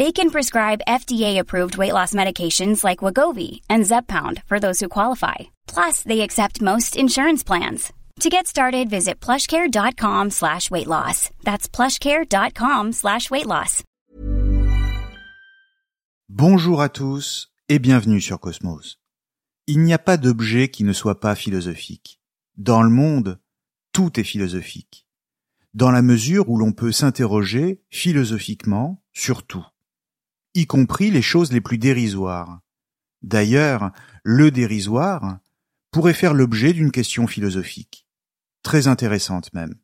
They can prescribe FDA-approved weight loss medications like Wagovi and Zepbound for those who qualify. Plus, they accept most insurance plans. To get started, visit plushcare.com slash weight loss. That's plushcare.com slash weight loss. Bonjour à tous et bienvenue sur Cosmos. Il n'y a pas d'objet qui ne soit pas philosophique. Dans le monde, tout est philosophique. Dans la mesure où l'on peut s'interroger philosophiquement sur tout y compris les choses les plus dérisoires. D'ailleurs, le dérisoire pourrait faire l'objet d'une question philosophique, très intéressante même,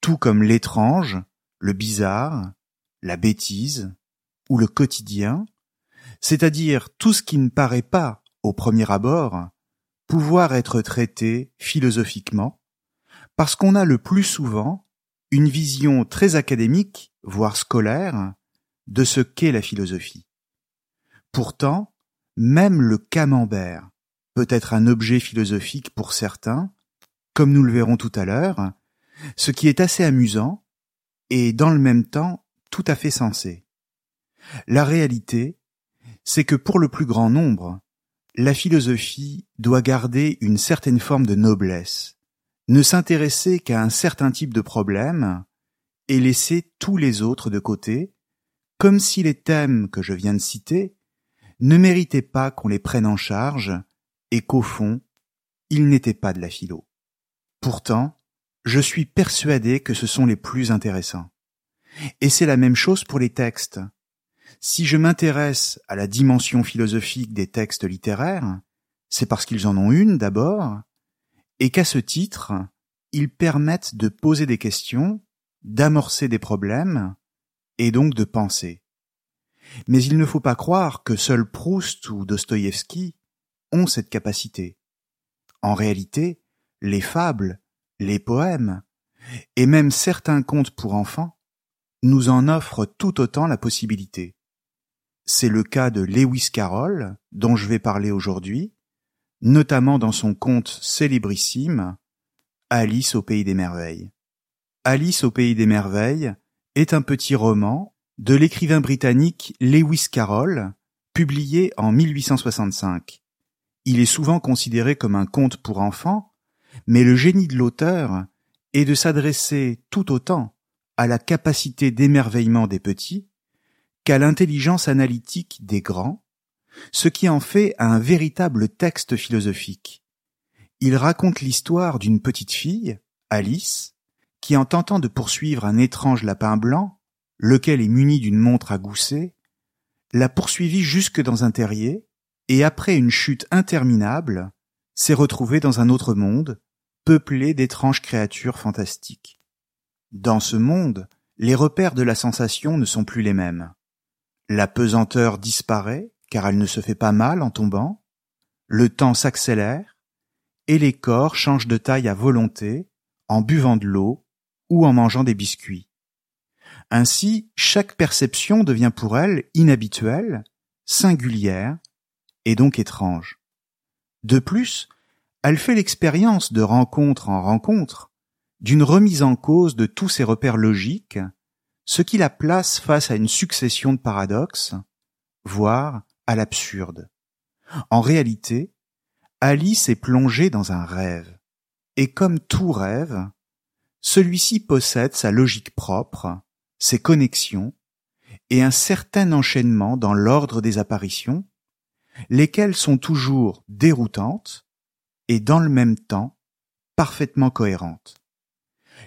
tout comme l'étrange, le bizarre, la bêtise ou le quotidien, c'est-à-dire tout ce qui ne paraît pas, au premier abord, pouvoir être traité philosophiquement, parce qu'on a le plus souvent une vision très académique, voire scolaire, de ce qu'est la philosophie. Pourtant, même le camembert peut être un objet philosophique pour certains, comme nous le verrons tout à l'heure, ce qui est assez amusant et dans le même temps tout à fait sensé. La réalité, c'est que pour le plus grand nombre, la philosophie doit garder une certaine forme de noblesse, ne s'intéresser qu'à un certain type de problème et laisser tous les autres de côté comme si les thèmes que je viens de citer ne méritaient pas qu'on les prenne en charge et qu'au fond, ils n'étaient pas de la philo. Pourtant, je suis persuadé que ce sont les plus intéressants. Et c'est la même chose pour les textes. Si je m'intéresse à la dimension philosophique des textes littéraires, c'est parce qu'ils en ont une d'abord, et qu'à ce titre, ils permettent de poser des questions, d'amorcer des problèmes, et donc de penser. Mais il ne faut pas croire que seuls Proust ou Dostoïevski ont cette capacité. En réalité, les fables, les poèmes, et même certains contes pour enfants, nous en offrent tout autant la possibilité. C'est le cas de Lewis Carroll, dont je vais parler aujourd'hui, notamment dans son conte célébrissime Alice au pays des merveilles. Alice au pays des merveilles est un petit roman de l'écrivain britannique Lewis Carroll, publié en 1865. Il est souvent considéré comme un conte pour enfants, mais le génie de l'auteur est de s'adresser tout autant à la capacité d'émerveillement des petits qu'à l'intelligence analytique des grands, ce qui en fait un véritable texte philosophique. Il raconte l'histoire d'une petite fille, Alice, qui en tentant de poursuivre un étrange lapin blanc, lequel est muni d'une montre à gousset, l'a poursuivi jusque dans un terrier, et après une chute interminable, s'est retrouvé dans un autre monde, peuplé d'étranges créatures fantastiques. Dans ce monde, les repères de la sensation ne sont plus les mêmes. La pesanteur disparaît, car elle ne se fait pas mal en tombant, le temps s'accélère, et les corps changent de taille à volonté, en buvant de l'eau, ou en mangeant des biscuits. Ainsi, chaque perception devient pour elle inhabituelle, singulière, et donc étrange. De plus, elle fait l'expérience de rencontre en rencontre, d'une remise en cause de tous ses repères logiques, ce qui la place face à une succession de paradoxes, voire à l'absurde. En réalité, Alice est plongée dans un rêve. Et comme tout rêve, celui-ci possède sa logique propre, ses connexions, et un certain enchaînement dans l'ordre des apparitions, lesquelles sont toujours déroutantes et dans le même temps parfaitement cohérentes.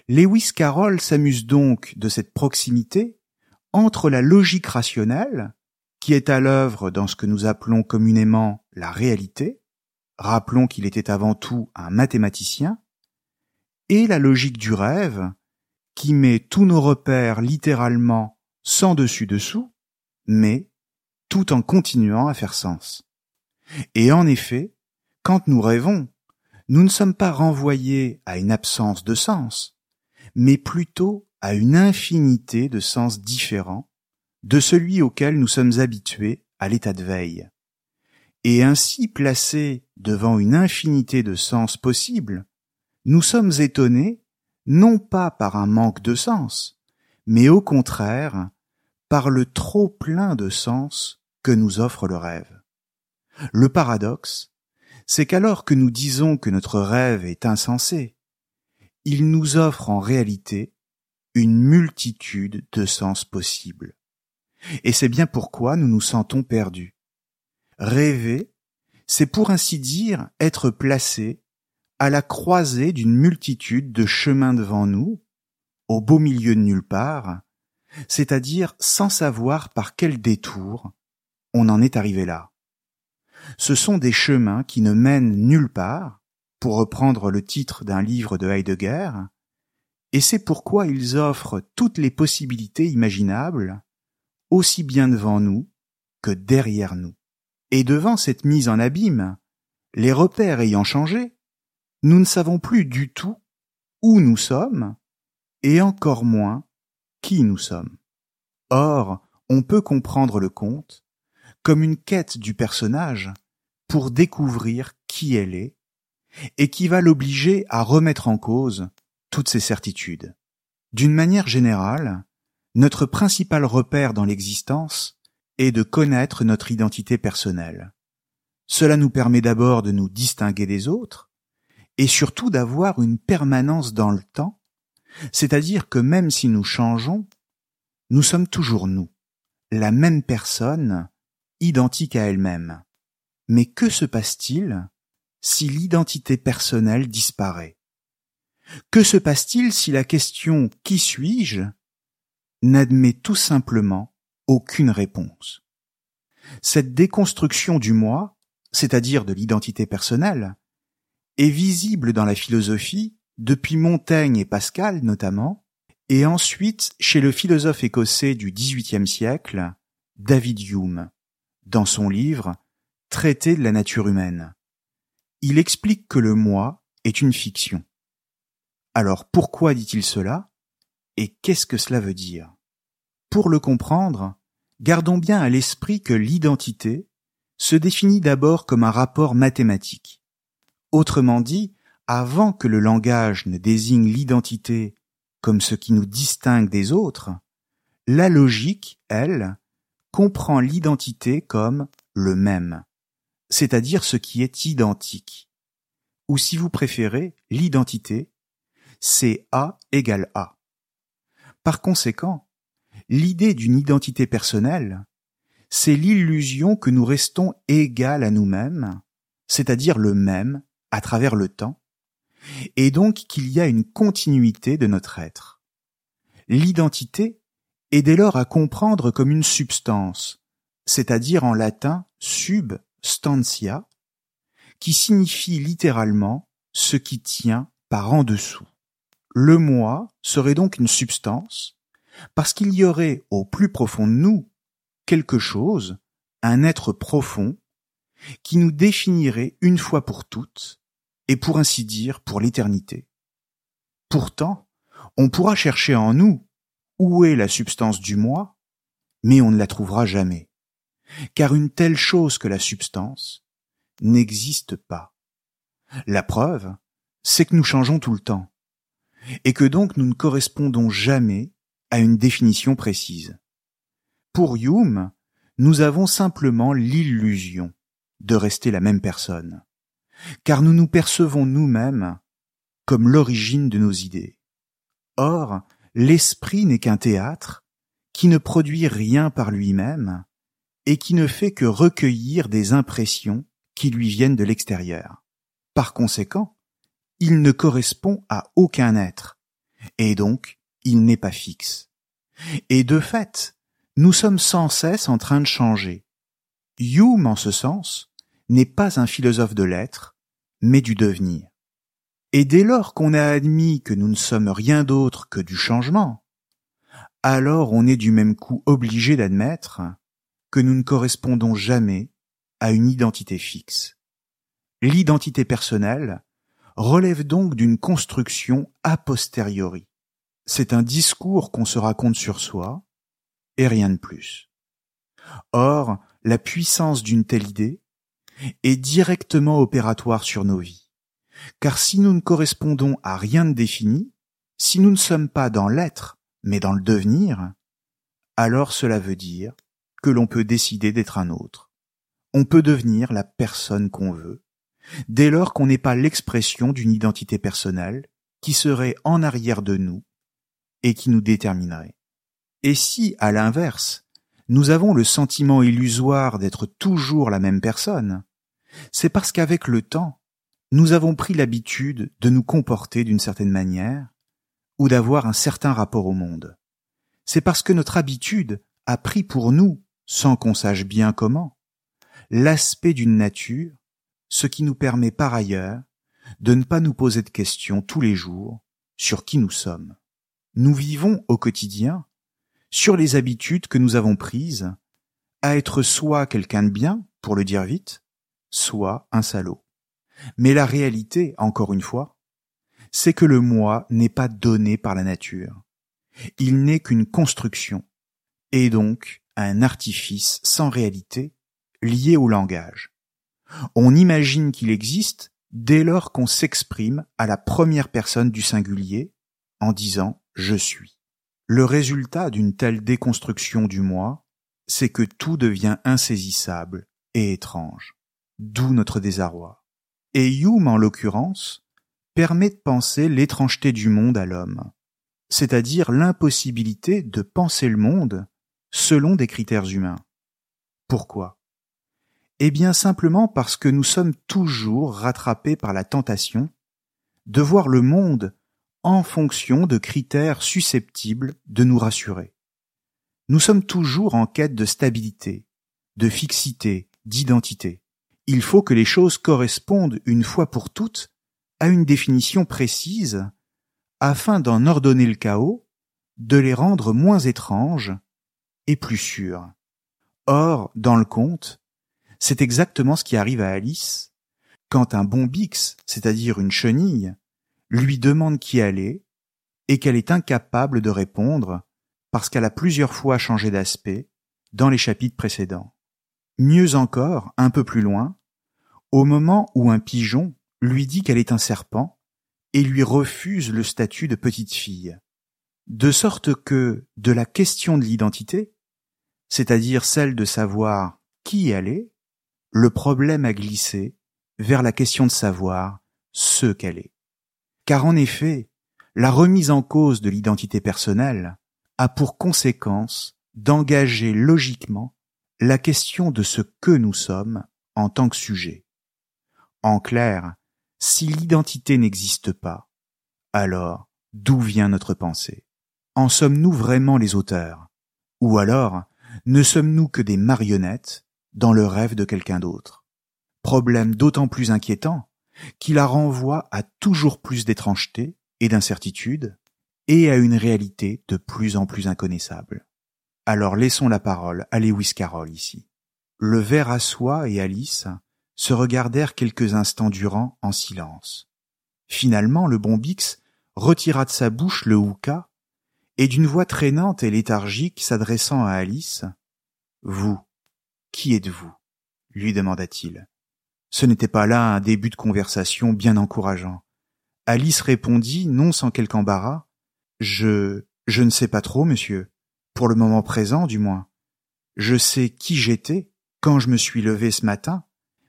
Lewis Carroll s'amuse donc de cette proximité entre la logique rationnelle, qui est à l'œuvre dans ce que nous appelons communément la réalité, rappelons qu'il était avant tout un mathématicien, et la logique du rêve, qui met tous nos repères littéralement sans dessus-dessous, mais tout en continuant à faire sens. Et en effet, quand nous rêvons, nous ne sommes pas renvoyés à une absence de sens, mais plutôt à une infinité de sens différents de celui auquel nous sommes habitués à l'état de veille. Et ainsi placés devant une infinité de sens possibles, nous sommes étonnés non pas par un manque de sens, mais au contraire par le trop plein de sens que nous offre le rêve. Le paradoxe, c'est qu'alors que nous disons que notre rêve est insensé, il nous offre en réalité une multitude de sens possibles. Et c'est bien pourquoi nous nous sentons perdus. Rêver, c'est pour ainsi dire être placé à la croisée d'une multitude de chemins devant nous, au beau milieu de nulle part, c'est-à-dire sans savoir par quel détour on en est arrivé là. Ce sont des chemins qui ne mènent nulle part, pour reprendre le titre d'un livre de Heidegger, et c'est pourquoi ils offrent toutes les possibilités imaginables, aussi bien devant nous que derrière nous. Et devant cette mise en abîme, les repères ayant changé, nous ne savons plus du tout où nous sommes et encore moins qui nous sommes. Or, on peut comprendre le conte comme une quête du personnage pour découvrir qui elle est et qui va l'obliger à remettre en cause toutes ses certitudes. D'une manière générale, notre principal repère dans l'existence est de connaître notre identité personnelle. Cela nous permet d'abord de nous distinguer des autres, et surtout d'avoir une permanence dans le temps, c'est-à-dire que même si nous changeons, nous sommes toujours nous, la même personne, identique à elle-même. Mais que se passe-t-il si l'identité personnelle disparaît? Que se passe-t-il si la question qui suis-je n'admet tout simplement aucune réponse? Cette déconstruction du moi, c'est-à-dire de l'identité personnelle, est visible dans la philosophie depuis Montaigne et Pascal notamment, et ensuite chez le philosophe écossais du XVIIIe siècle, David Hume, dans son livre Traité de la nature humaine. Il explique que le moi est une fiction. Alors pourquoi dit-il cela? Et qu'est-ce que cela veut dire? Pour le comprendre, gardons bien à l'esprit que l'identité se définit d'abord comme un rapport mathématique Autrement dit, avant que le langage ne désigne l'identité comme ce qui nous distingue des autres, la logique, elle, comprend l'identité comme le même, c'est-à-dire ce qui est identique. Ou si vous préférez, l'identité, c'est A égale A. Par conséquent, l'idée d'une identité personnelle, c'est l'illusion que nous restons égal à nous-mêmes, c'est-à-dire le même à travers le temps, et donc qu'il y a une continuité de notre être. L'identité est dès lors à comprendre comme une substance, c'est-à-dire en latin substantia, qui signifie littéralement ce qui tient par en dessous. Le moi serait donc une substance, parce qu'il y aurait au plus profond de nous quelque chose, un être profond, qui nous définirait une fois pour toutes et pour ainsi dire pour l'éternité. Pourtant, on pourra chercher en nous où est la substance du moi, mais on ne la trouvera jamais, car une telle chose que la substance n'existe pas. La preuve, c'est que nous changeons tout le temps, et que donc nous ne correspondons jamais à une définition précise. Pour Hume, nous avons simplement l'illusion de rester la même personne car nous nous percevons nous-mêmes comme l'origine de nos idées. Or, l'esprit n'est qu'un théâtre qui ne produit rien par lui-même et qui ne fait que recueillir des impressions qui lui viennent de l'extérieur. Par conséquent, il ne correspond à aucun être, et donc il n'est pas fixe. Et de fait, nous sommes sans cesse en train de changer. Hume, en ce sens, n'est pas un philosophe de l'être, mais du devenir. Et dès lors qu'on a admis que nous ne sommes rien d'autre que du changement, alors on est du même coup obligé d'admettre que nous ne correspondons jamais à une identité fixe. L'identité personnelle relève donc d'une construction a posteriori. C'est un discours qu'on se raconte sur soi, et rien de plus. Or, la puissance d'une telle idée est directement opératoire sur nos vies. Car si nous ne correspondons à rien de défini, si nous ne sommes pas dans l'être, mais dans le devenir, alors cela veut dire que l'on peut décider d'être un autre. On peut devenir la personne qu'on veut, dès lors qu'on n'est pas l'expression d'une identité personnelle qui serait en arrière de nous et qui nous déterminerait. Et si, à l'inverse, nous avons le sentiment illusoire d'être toujours la même personne, c'est parce qu'avec le temps, nous avons pris l'habitude de nous comporter d'une certaine manière ou d'avoir un certain rapport au monde. C'est parce que notre habitude a pris pour nous, sans qu'on sache bien comment, l'aspect d'une nature, ce qui nous permet par ailleurs de ne pas nous poser de questions tous les jours sur qui nous sommes. Nous vivons au quotidien sur les habitudes que nous avons prises à être soit quelqu'un de bien, pour le dire vite, soit un salaud. Mais la réalité, encore une fois, c'est que le moi n'est pas donné par la nature. Il n'est qu'une construction, et donc un artifice sans réalité lié au langage. On imagine qu'il existe dès lors qu'on s'exprime à la première personne du singulier en disant je suis. Le résultat d'une telle déconstruction du moi, c'est que tout devient insaisissable et étrange. D'où notre désarroi. Et Hume, en l'occurrence, permet de penser l'étrangeté du monde à l'homme, c'est-à-dire l'impossibilité de penser le monde selon des critères humains. Pourquoi? Eh bien simplement parce que nous sommes toujours rattrapés par la tentation de voir le monde en fonction de critères susceptibles de nous rassurer. Nous sommes toujours en quête de stabilité, de fixité, d'identité. Il faut que les choses correspondent une fois pour toutes à une définition précise afin d'en ordonner le chaos, de les rendre moins étranges et plus sûrs. Or, dans le conte, c'est exactement ce qui arrive à Alice quand un bon bix, c'est-à-dire une chenille, lui demande qui elle est, et qu'elle est incapable de répondre parce qu'elle a plusieurs fois changé d'aspect dans les chapitres précédents. Mieux encore, un peu plus loin, au moment où un pigeon lui dit qu'elle est un serpent et lui refuse le statut de petite fille. De sorte que, de la question de l'identité, c'est-à-dire celle de savoir qui elle est, le problème a glissé vers la question de savoir ce qu'elle est. Car en effet, la remise en cause de l'identité personnelle a pour conséquence d'engager logiquement la question de ce que nous sommes en tant que sujet. En clair, si l'identité n'existe pas, alors d'où vient notre pensée? En sommes-nous vraiment les auteurs? Ou alors ne sommes-nous que des marionnettes dans le rêve de quelqu'un d'autre? Problème d'autant plus inquiétant qui la renvoie à toujours plus d'étrangeté et d'incertitude, et à une réalité de plus en plus inconnaissable. Alors laissons la parole à Lewis Carroll ici. Le ver à soie et Alice se regardèrent quelques instants durant en silence. Finalement, le bon Bix retira de sa bouche le houka, et d'une voix traînante et léthargique s'adressant à Alice, Vous, qui êtes-vous? lui demanda-t-il. Ce n'était pas là un début de conversation bien encourageant. Alice répondit, non sans quelque embarras. Je. je ne sais pas trop, monsieur. Pour le moment présent, du moins. Je sais qui j'étais quand je me suis levé ce matin,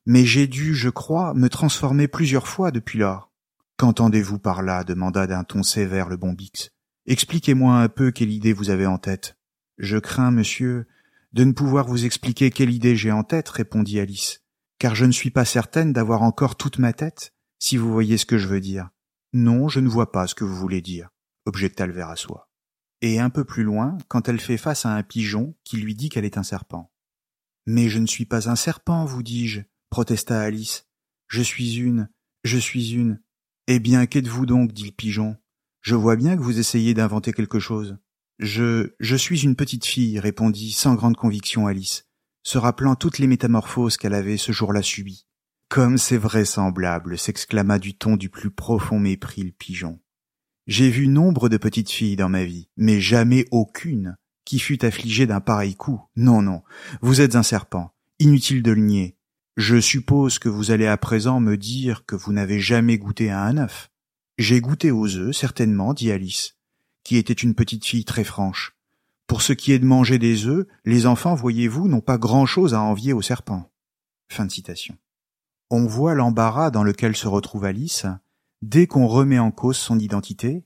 mais j'ai dû, je crois, me transformer plusieurs fois depuis lors. Qu'entendez-vous par là demanda d'un ton sévère le bon Bix? Expliquez-moi un peu quelle idée vous avez en tête. Je crains, monsieur, De ne pouvoir vous expliquer quelle idée j'ai en tête, répondit Alice, car je ne suis pas certaine d'avoir encore toute ma tête, si vous voyez ce que je veux dire. Non, je ne vois pas ce que vous voulez dire, objecta le ver à soie. Et un peu plus loin, quand elle fait face à un pigeon qui lui dit qu'elle est un serpent. Mais je ne suis pas un serpent, vous dis-je, protesta Alice. Je suis une, je suis une. Eh bien, qu'êtes-vous donc, dit le pigeon. Je vois bien que vous essayez d'inventer quelque chose. Je, je suis une petite fille, répondit sans grande conviction Alice, se rappelant toutes les métamorphoses qu'elle avait ce jour-là subies. Comme c'est vraisemblable, s'exclama du ton du plus profond mépris le pigeon. J'ai vu nombre de petites filles dans ma vie, mais jamais aucune qui fut affligée d'un pareil coup. Non, non, vous êtes un serpent, inutile de le nier. Je suppose que vous allez à présent me dire que vous n'avez jamais goûté à un œuf. J'ai goûté aux œufs, certainement, dit Alice qui était une petite fille très franche. Pour ce qui est de manger des œufs, les enfants, voyez-vous, n'ont pas grand-chose à envier aux serpents. Fin de citation. On voit l'embarras dans lequel se retrouve Alice dès qu'on remet en cause son identité,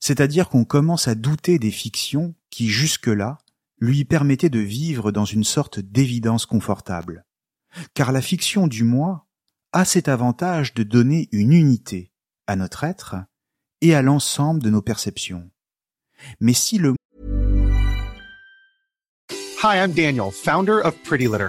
c'est-à-dire qu'on commence à douter des fictions qui, jusque-là, lui permettaient de vivre dans une sorte d'évidence confortable. Car la fiction du moi a cet avantage de donner une unité à notre être et à l'ensemble de nos perceptions. Mais si le Hi, I'm Daniel, founder of Pretty Litter.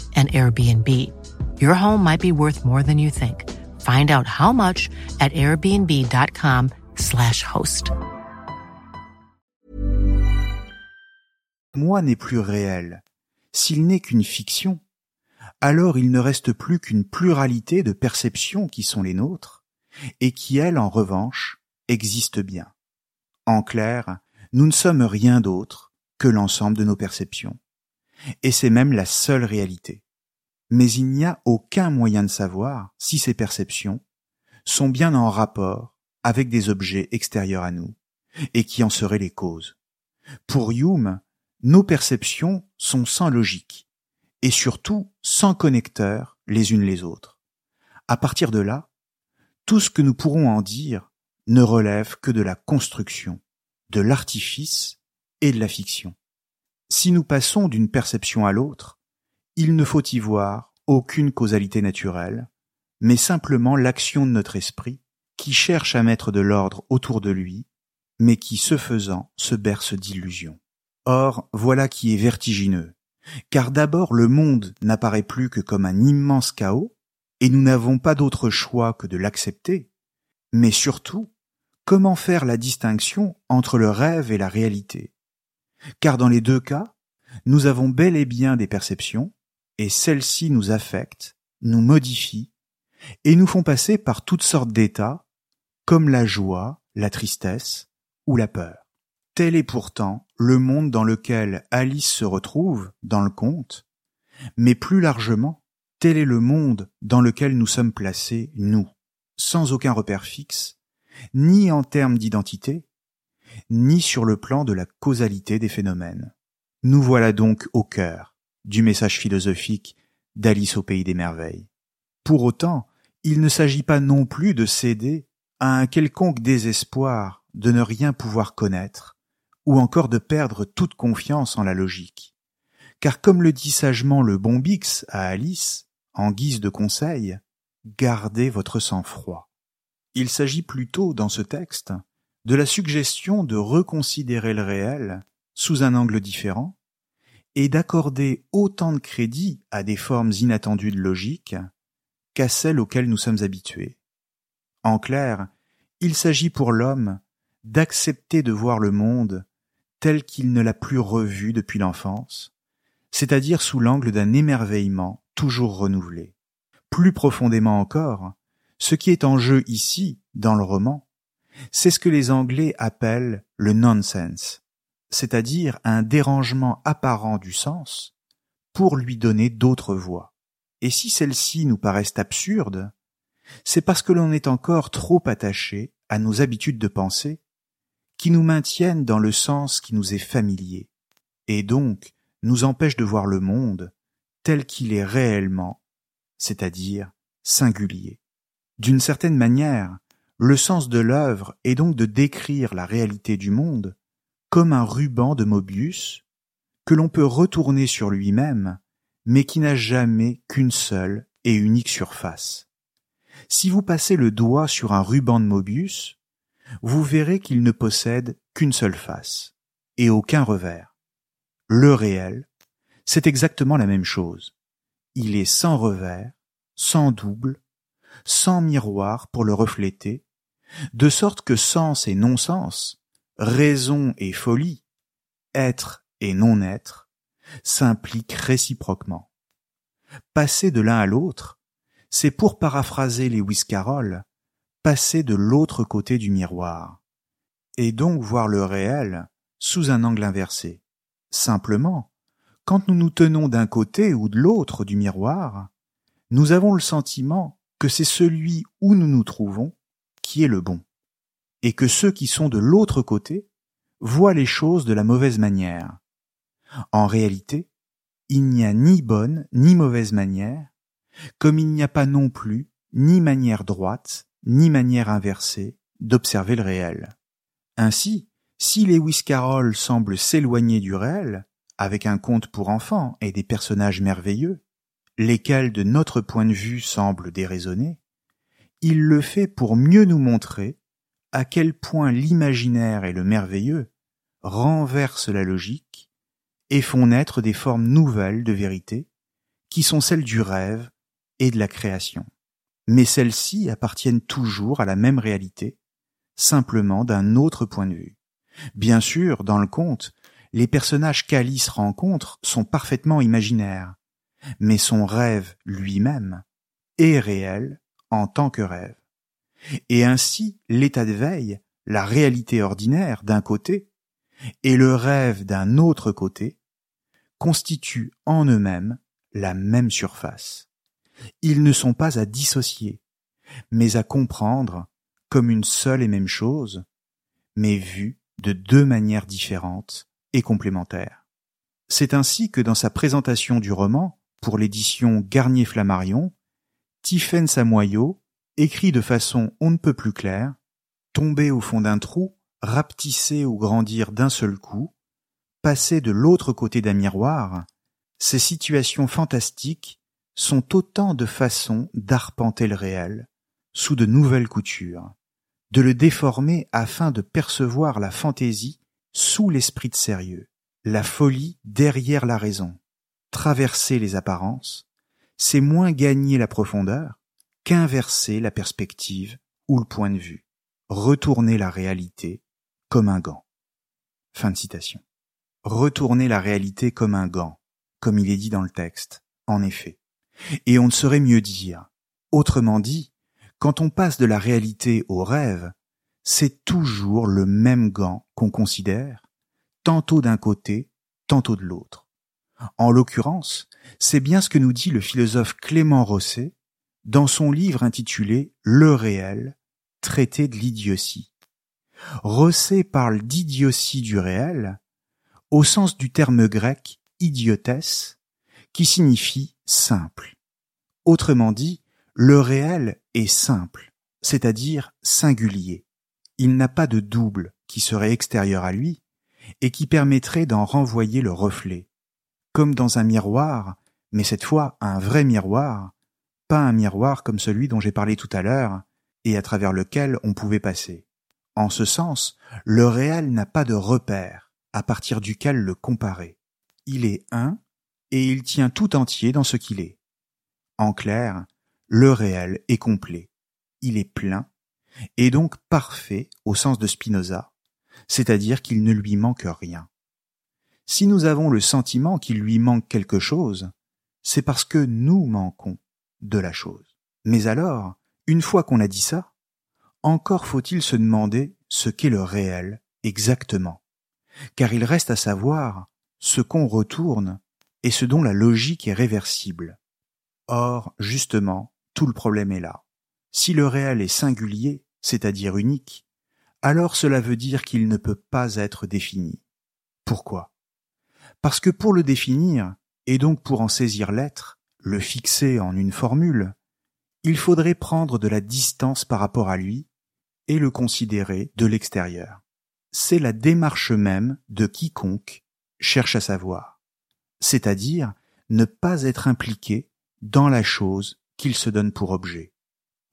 Airbnb. Your home might be worth more than you think. Find out how much at airbnb.com/slash host. moi n'est plus réel, s'il n'est qu'une fiction, alors il ne reste plus qu'une pluralité de perceptions qui sont les nôtres, et qui, elles, en revanche, existent bien. En clair, nous ne sommes rien d'autre que l'ensemble de nos perceptions et c'est même la seule réalité. Mais il n'y a aucun moyen de savoir si ces perceptions sont bien en rapport avec des objets extérieurs à nous, et qui en seraient les causes. Pour Hume, nos perceptions sont sans logique, et surtout sans connecteurs les unes les autres. À partir de là, tout ce que nous pourrons en dire ne relève que de la construction, de l'artifice et de la fiction. Si nous passons d'une perception à l'autre, il ne faut y voir aucune causalité naturelle, mais simplement l'action de notre esprit qui cherche à mettre de l'ordre autour de lui, mais qui, ce faisant, se berce d'illusions. Or, voilà qui est vertigineux, car d'abord le monde n'apparaît plus que comme un immense chaos, et nous n'avons pas d'autre choix que de l'accepter, mais surtout, comment faire la distinction entre le rêve et la réalité? Car dans les deux cas, nous avons bel et bien des perceptions, et celles-ci nous affectent, nous modifient, et nous font passer par toutes sortes d'états, comme la joie, la tristesse ou la peur. Tel est pourtant le monde dans lequel Alice se retrouve dans le conte, mais plus largement, tel est le monde dans lequel nous sommes placés, nous, sans aucun repère fixe, ni en termes d'identité, ni sur le plan de la causalité des phénomènes. Nous voilà donc au cœur du message philosophique d'Alice au pays des merveilles. Pour autant, il ne s'agit pas non plus de céder à un quelconque désespoir de ne rien pouvoir connaître, ou encore de perdre toute confiance en la logique. Car comme le dit sagement le bon Bix à Alice, en guise de conseil, gardez votre sang-froid. Il s'agit plutôt, dans ce texte, de la suggestion de reconsidérer le réel sous un angle différent et d'accorder autant de crédit à des formes inattendues de logique qu'à celles auxquelles nous sommes habitués. En clair, il s'agit pour l'homme d'accepter de voir le monde tel qu'il ne l'a plus revu depuis l'enfance, c'est-à-dire sous l'angle d'un émerveillement toujours renouvelé. Plus profondément encore, ce qui est en jeu ici, dans le roman, c'est ce que les Anglais appellent le nonsense, c'est-à-dire un dérangement apparent du sens pour lui donner d'autres voies. Et si celles-ci nous paraissent absurdes, c'est parce que l'on est encore trop attaché à nos habitudes de pensée qui nous maintiennent dans le sens qui nous est familier, et donc nous empêchent de voir le monde tel qu'il est réellement, c'est-à-dire singulier. D'une certaine manière, le sens de l'œuvre est donc de décrire la réalité du monde comme un ruban de Mobius que l'on peut retourner sur lui-même, mais qui n'a jamais qu'une seule et unique surface. Si vous passez le doigt sur un ruban de Mobius, vous verrez qu'il ne possède qu'une seule face et aucun revers. Le réel, c'est exactement la même chose. Il est sans revers, sans double, sans miroir pour le refléter, de sorte que sens et non-sens, raison et folie, être et non-être, s'impliquent réciproquement. Passer de l'un à l'autre, c'est pour paraphraser les Carroll, passer de l'autre côté du miroir, et donc voir le réel sous un angle inversé. Simplement, quand nous nous tenons d'un côté ou de l'autre du miroir, nous avons le sentiment que c'est celui où nous nous trouvons qui est le bon et que ceux qui sont de l'autre côté voient les choses de la mauvaise manière. En réalité, il n'y a ni bonne ni mauvaise manière, comme il n'y a pas non plus ni manière droite ni manière inversée d'observer le réel. Ainsi, si Lewis Carroll semble s'éloigner du réel, avec un conte pour enfants et des personnages merveilleux, lesquels de notre point de vue semblent déraisonnés, il le fait pour mieux nous montrer à quel point l'imaginaire et le merveilleux renversent la logique et font naître des formes nouvelles de vérité qui sont celles du rêve et de la création. Mais celles-ci appartiennent toujours à la même réalité, simplement d'un autre point de vue. Bien sûr, dans le conte, les personnages qu'Alice rencontre sont parfaitement imaginaires, mais son rêve lui-même est réel en tant que rêve. Et ainsi, l'état de veille, la réalité ordinaire d'un côté, et le rêve d'un autre côté, constituent en eux-mêmes la même surface. Ils ne sont pas à dissocier, mais à comprendre comme une seule et même chose, mais vue de deux manières différentes et complémentaires. C'est ainsi que dans sa présentation du roman, pour l'édition Garnier-Flammarion, Tiphaine Samoyau écrit de façon on ne peut plus claire, tomber au fond d'un trou, rapetisser ou grandir d'un seul coup, passer de l'autre côté d'un miroir, ces situations fantastiques sont autant de façons d'arpenter le réel, sous de nouvelles coutures, de le déformer afin de percevoir la fantaisie sous l'esprit de sérieux, la folie derrière la raison. Traverser les apparences, c'est moins gagner la profondeur, qu'inverser la perspective ou le point de vue, retourner la réalité comme un gant. Fin de citation. Retourner la réalité comme un gant, comme il est dit dans le texte, en effet. Et on ne saurait mieux dire. Autrement dit, Quand on passe de la réalité au rêve, c'est toujours le même gant qu'on considère, tantôt d'un côté, tantôt de l'autre. En l'occurrence, c'est bien ce que nous dit le philosophe Clément Rosset dans son livre intitulé Le réel, traité de l'idiotie. Rosset parle d'idiotie du réel au sens du terme grec idiotesse, qui signifie simple. Autrement dit, le réel est simple, c'est-à-dire singulier. Il n'a pas de double qui serait extérieur à lui et qui permettrait d'en renvoyer le reflet, comme dans un miroir, mais cette fois un vrai miroir, pas un miroir comme celui dont j'ai parlé tout à l'heure et à travers lequel on pouvait passer. En ce sens, le réel n'a pas de repère à partir duquel le comparer. Il est un et il tient tout entier dans ce qu'il est. En clair, le réel est complet, il est plein, et donc parfait au sens de Spinoza, c'est-à-dire qu'il ne lui manque rien. Si nous avons le sentiment qu'il lui manque quelque chose, c'est parce que nous manquons de la chose. Mais alors, une fois qu'on a dit ça, encore faut-il se demander ce qu'est le réel exactement, car il reste à savoir ce qu'on retourne et ce dont la logique est réversible. Or, justement, tout le problème est là. Si le réel est singulier, c'est-à-dire unique, alors cela veut dire qu'il ne peut pas être défini. Pourquoi? Parce que pour le définir, et donc pour en saisir l'être, le fixer en une formule, il faudrait prendre de la distance par rapport à lui et le considérer de l'extérieur. C'est la démarche même de quiconque cherche à savoir, c'est-à-dire ne pas être impliqué dans la chose qu'il se donne pour objet.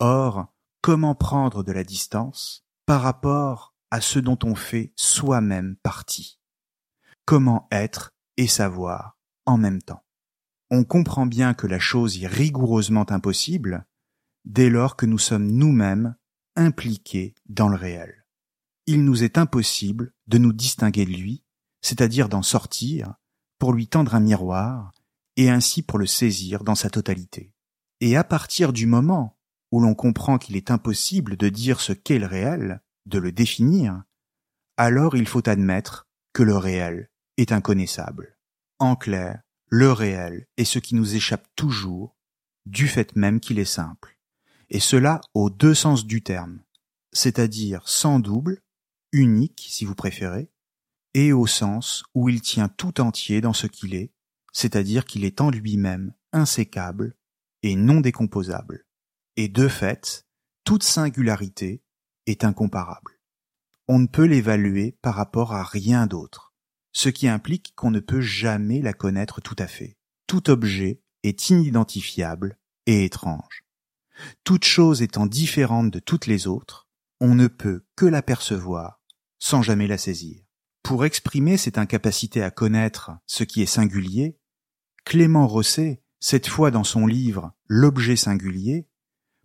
Or, comment prendre de la distance par rapport à ce dont on fait soi-même partie? Comment être et savoir en même temps On comprend bien que la chose est rigoureusement impossible dès lors que nous sommes nous-mêmes impliqués dans le réel. Il nous est impossible de nous distinguer de lui, c'est-à-dire d'en sortir, pour lui tendre un miroir, et ainsi pour le saisir dans sa totalité. Et à partir du moment où l'on comprend qu'il est impossible de dire ce qu'est le réel, de le définir, alors il faut admettre que le réel est inconnaissable. En clair, le réel est ce qui nous échappe toujours, du fait même qu'il est simple et cela aux deux sens du terme, c'est-à-dire sans double, unique si vous préférez, et au sens où il tient tout entier dans ce qu'il est, c'est-à-dire qu'il est en lui-même insécable et non décomposable. Et de fait, toute singularité est incomparable. On ne peut l'évaluer par rapport à rien d'autre, ce qui implique qu'on ne peut jamais la connaître tout à fait. Tout objet est inidentifiable et étrange. Toute chose étant différente de toutes les autres, on ne peut que l'apercevoir sans jamais la saisir. Pour exprimer cette incapacité à connaître ce qui est singulier, Clément Rosset, cette fois dans son livre L'objet singulier,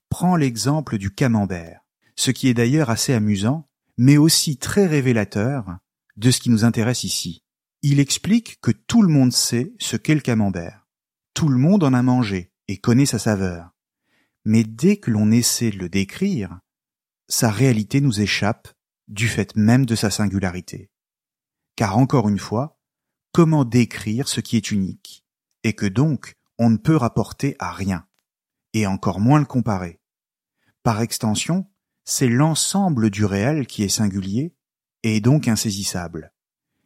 prend l'exemple du camembert, ce qui est d'ailleurs assez amusant, mais aussi très révélateur de ce qui nous intéresse ici. Il explique que tout le monde sait ce qu'est le camembert. Tout le monde en a mangé et connaît sa saveur mais dès que l'on essaie de le décrire, sa réalité nous échappe du fait même de sa singularité. Car encore une fois, comment décrire ce qui est unique, et que donc on ne peut rapporter à rien, et encore moins le comparer? Par extension, c'est l'ensemble du réel qui est singulier et donc insaisissable,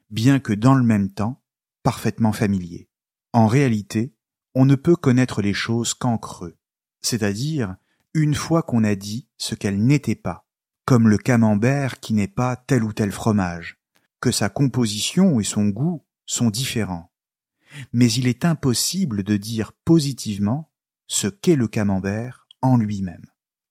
bien que dans le même temps parfaitement familier. En réalité, on ne peut connaître les choses qu'en creux c'est-à-dire une fois qu'on a dit ce qu'elle n'était pas, comme le camembert qui n'est pas tel ou tel fromage, que sa composition et son goût sont différents. Mais il est impossible de dire positivement ce qu'est le camembert en lui-même.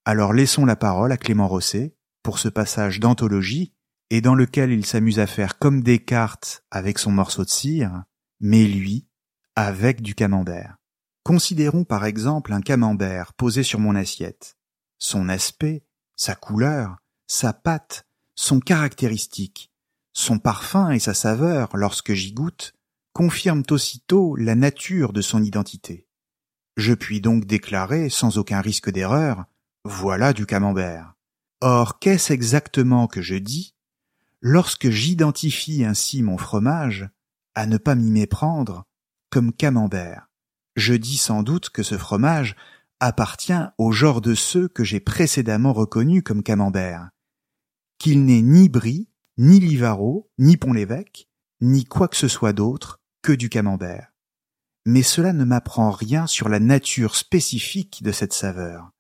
Alors laissons la parole à Clément Rosset pour ce passage d'anthologie et dans lequel il s'amuse à faire comme Descartes avec son morceau de cire, mais lui avec du camembert. Considérons par exemple un camembert posé sur mon assiette. Son aspect, sa couleur, sa pâte son caractéristique, son parfum et sa saveur lorsque j'y goûte confirment aussitôt la nature de son identité. Je puis donc déclarer, sans aucun risque d'erreur, Voilà du camembert. Or, qu'est-ce exactement que je dis? Lorsque j'identifie ainsi mon fromage, à ne pas m'y méprendre, comme camembert Je dis sans doute que ce fromage appartient au genre de ceux que j'ai précédemment reconnus comme camembert, qu'il n'est ni Brie, ni Livaro, ni Pont-l'Évêque, ni quoi que ce soit d'autre que du camembert. Mais cela ne m'apprend rien sur la nature spécifique de cette saveur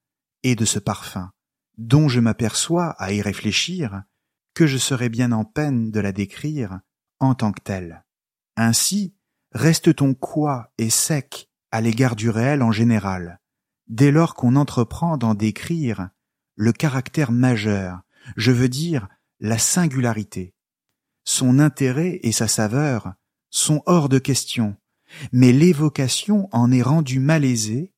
et de ce parfum, dont je m'aperçois à y réfléchir que je serais bien en peine de la décrire en tant que telle. Ainsi, reste-t-on quoi et sec à l'égard du réel en général, dès lors qu'on entreprend d'en décrire le caractère majeur, je veux dire la singularité. Son intérêt et sa saveur sont hors de question, mais l'évocation en est rendue malaisée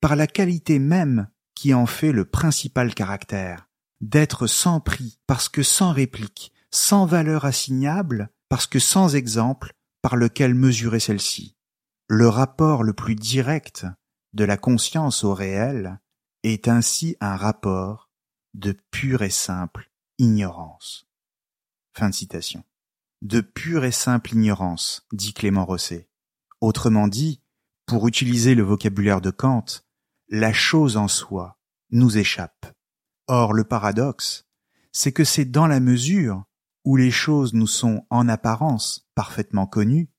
par la qualité même qui en fait le principal caractère, d'être sans prix parce que sans réplique, sans valeur assignable parce que sans exemple par lequel mesurer celle-ci. Le rapport le plus direct de la conscience au réel est ainsi un rapport de pure et simple ignorance. Fin citation. De pure et simple ignorance, dit Clément Rosset. Autrement dit, pour utiliser le vocabulaire de Kant, la chose en soi nous échappe. Or le paradoxe, c'est que c'est dans la mesure où les choses nous sont en apparence parfaitement connues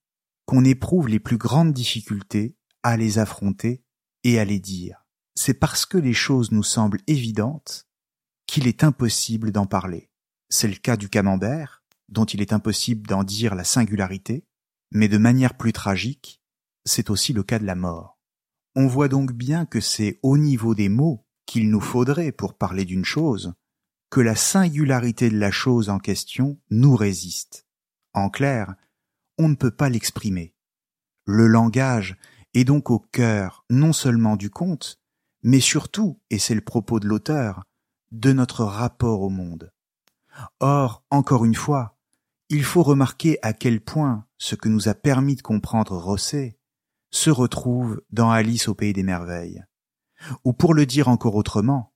qu'on éprouve les plus grandes difficultés à les affronter et à les dire. C'est parce que les choses nous semblent évidentes qu'il est impossible d'en parler. C'est le cas du camembert, dont il est impossible d'en dire la singularité, mais de manière plus tragique, c'est aussi le cas de la mort. On voit donc bien que c'est au niveau des mots qu'il nous faudrait pour parler d'une chose, que la singularité de la chose en question nous résiste. En clair, on ne peut pas l'exprimer. Le langage est donc au cœur non seulement du conte, mais surtout, et c'est le propos de l'auteur, de notre rapport au monde. Or, encore une fois, il faut remarquer à quel point ce que nous a permis de comprendre Rosset se retrouve dans Alice au pays des merveilles. Ou pour le dire encore autrement,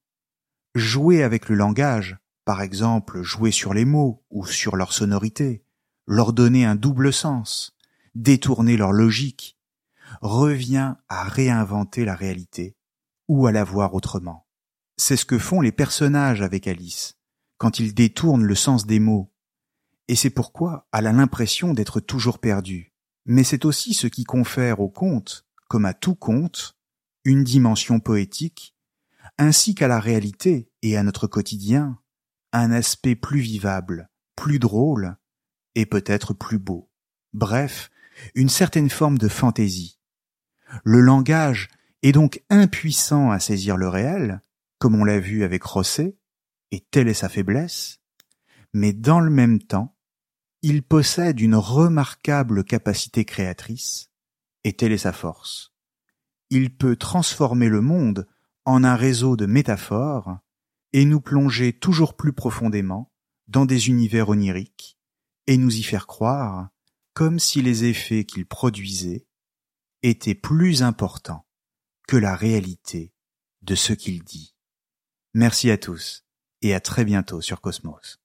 jouer avec le langage, par exemple jouer sur les mots ou sur leur sonorité, leur donner un double sens, détourner leur logique, revient à réinventer la réalité ou à la voir autrement. C'est ce que font les personnages avec Alice, quand ils détournent le sens des mots. Et c'est pourquoi elle a l'impression d'être toujours perdue. Mais c'est aussi ce qui confère au conte, comme à tout conte, une dimension poétique, ainsi qu'à la réalité et à notre quotidien, un aspect plus vivable, plus drôle, et peut-être plus beau. Bref, une certaine forme de fantaisie. Le langage est donc impuissant à saisir le réel, comme on l'a vu avec Rosset, et telle est sa faiblesse, mais dans le même temps, il possède une remarquable capacité créatrice, et telle est sa force. Il peut transformer le monde en un réseau de métaphores et nous plonger toujours plus profondément dans des univers oniriques et nous y faire croire comme si les effets qu'il produisait étaient plus importants que la réalité de ce qu'il dit. Merci à tous et à très bientôt sur Cosmos.